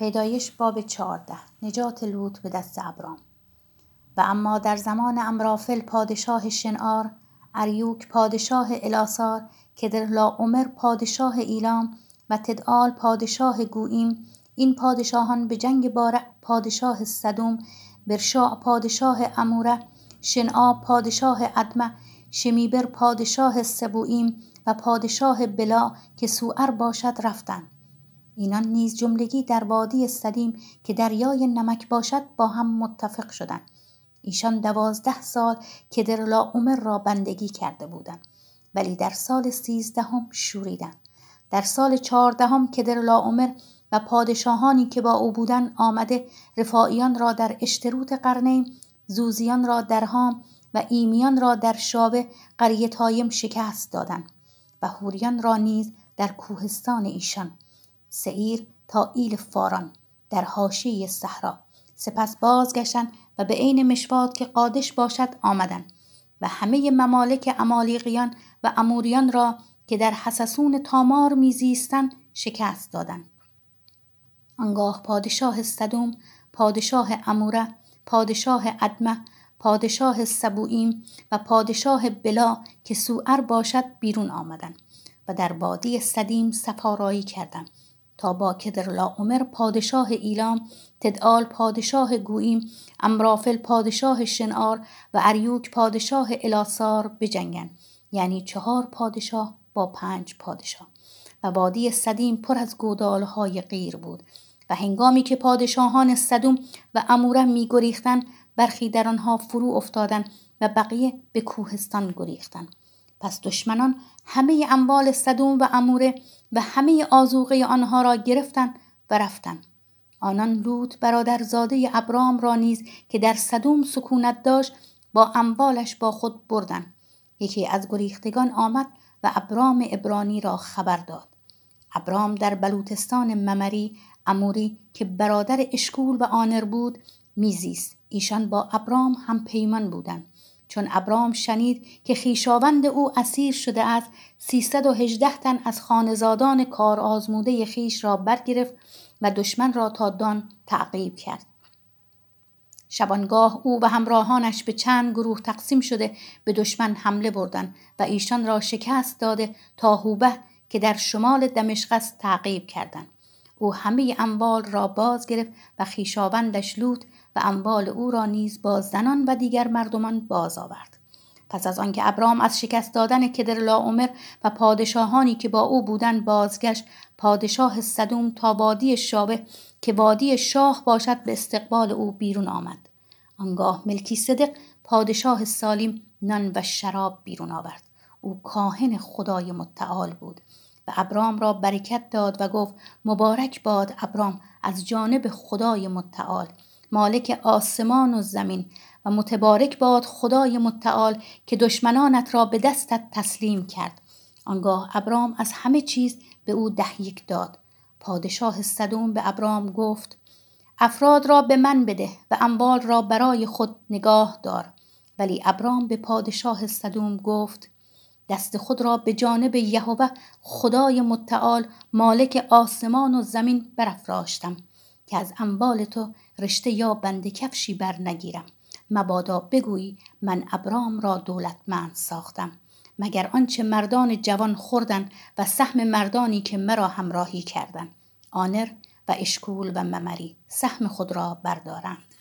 پیدایش باب چهارده نجات لوط به دست ابرام. و اما در زمان امرافل پادشاه شنعار اریوک پادشاه الاسار لا عمر پادشاه ایلام و تدعال پادشاه گوییم این پادشاهان به جنگ بارع پادشاه صدوم برشا پادشاه اموره شنعا پادشاه ادمه شمیبر پادشاه سبوئیم و پادشاه بلا که سوعر باشد رفتند. اینان نیز جملگی در وادی سلیم که دریای نمک باشد با هم متفق شدند. ایشان دوازده سال که درلا عمر را بندگی کرده بودند ولی در سال سیزدهم شوریدند. در سال چهاردهم که درلا عمر و پادشاهانی که با او بودند آمده رفائیان را در اشتروت قرنین زوزیان را در هام و ایمیان را در شابه قریه تایم شکست دادند و هوریان را نیز در کوهستان ایشان سعیر تا ایل فاران در حاشیه صحرا. سپس بازگشتند و به عین مشواد که قادش باشد آمدند و همه ممالک امالیقیان و اموریان را که در حسسون تامار میزیستند شکست دادند. آنگاه پادشاه صدوم پادشاه اموره پادشاه ادمه پادشاه سبوئیم و پادشاه بلا که سوعر باشد بیرون آمدند و در وادی صدیم سپارایی کردند. تا با کدرلا عمر پادشاه ایلام تدعال پادشاه گوییم امرافل پادشاه شنعار و اریوک پادشاه الاسار بجنگن. یعنی چهار پادشاه با پنج پادشاه. و وادی صدیم پر از گودالهای غیر بود. و هنگامی که پادشاهان صدوم و اموره می گریختن برخی در آنها فرو افتادند و بقیه به کوهستان گریختند پس دشمنان همه اموال صدوم و اموره و همه آزوغه آنها را گرفتند و رفتند آنان لوط برادرزاده ابرام را نیز که در صدوم سکونت داشت با اموالش با خود بردند یکی از گریختگان آمد و ابرام ابرانی را خبر داد. ابرام در بلوتستان ممری اموری که برادر اشکول و آنر بود میزیست ایشان با ابرام هم پیمان بودند. چون ابرام شنید که خیشاوند او اسیر شده است سیصد و هجده تن از خانزادان کار آزموده خیش را برگرفت و دشمن را تا دان تعقیب کرد. شبانگاه او و همراهانش به چند گروه تقسیم شده به دشمن حمله بردند و ایشان را شکست داده تا هوبه که در شمال دمشق است تعقیب کردند. او همه اموال را باز گرفت و خیشاوندش لوط و اموال او را نیز با زنان و دیگر مردمان باز آورد. پس از آنکه ابرام از شکست دادن کدرلا عمر و پادشاهانی که با او بودند بازگشت پادشاه صدوم تا وادی شابه که وادی شاه باشد به استقبال او بیرون آمد. آنگاه ملکی صدق پادشاه سالیم نان و شراب بیرون آورد. او کاهن خدای متعال بود و ابرام را برکت داد و گفت مبارک باد ابرام از جانب خدای متعال. مالک آسمان و زمین و متبارک باد خدای متعال که دشمنانت را به دستت تسلیم کرد. آنگاه ابرام از همه چیز به او دهیک داد. پادشاه صدوم به ابرام گفت افراد را به من بده و اموال را برای خود نگاه دار. ولی ابرام به پادشاه صدوم گفت دست خود را به جانب یهوه خدای متعال مالک آسمان و زمین برافراشتم. که از اموال تو رشته یا بند کفشی بر نگیرم. مبادا بگویی من ابرام را دولتمند ساختم. مگر آنچه مردان جوان خوردن و سهم مردانی که مرا همراهی کردند آنر و اشکول و ممری سهم خود را بردارند.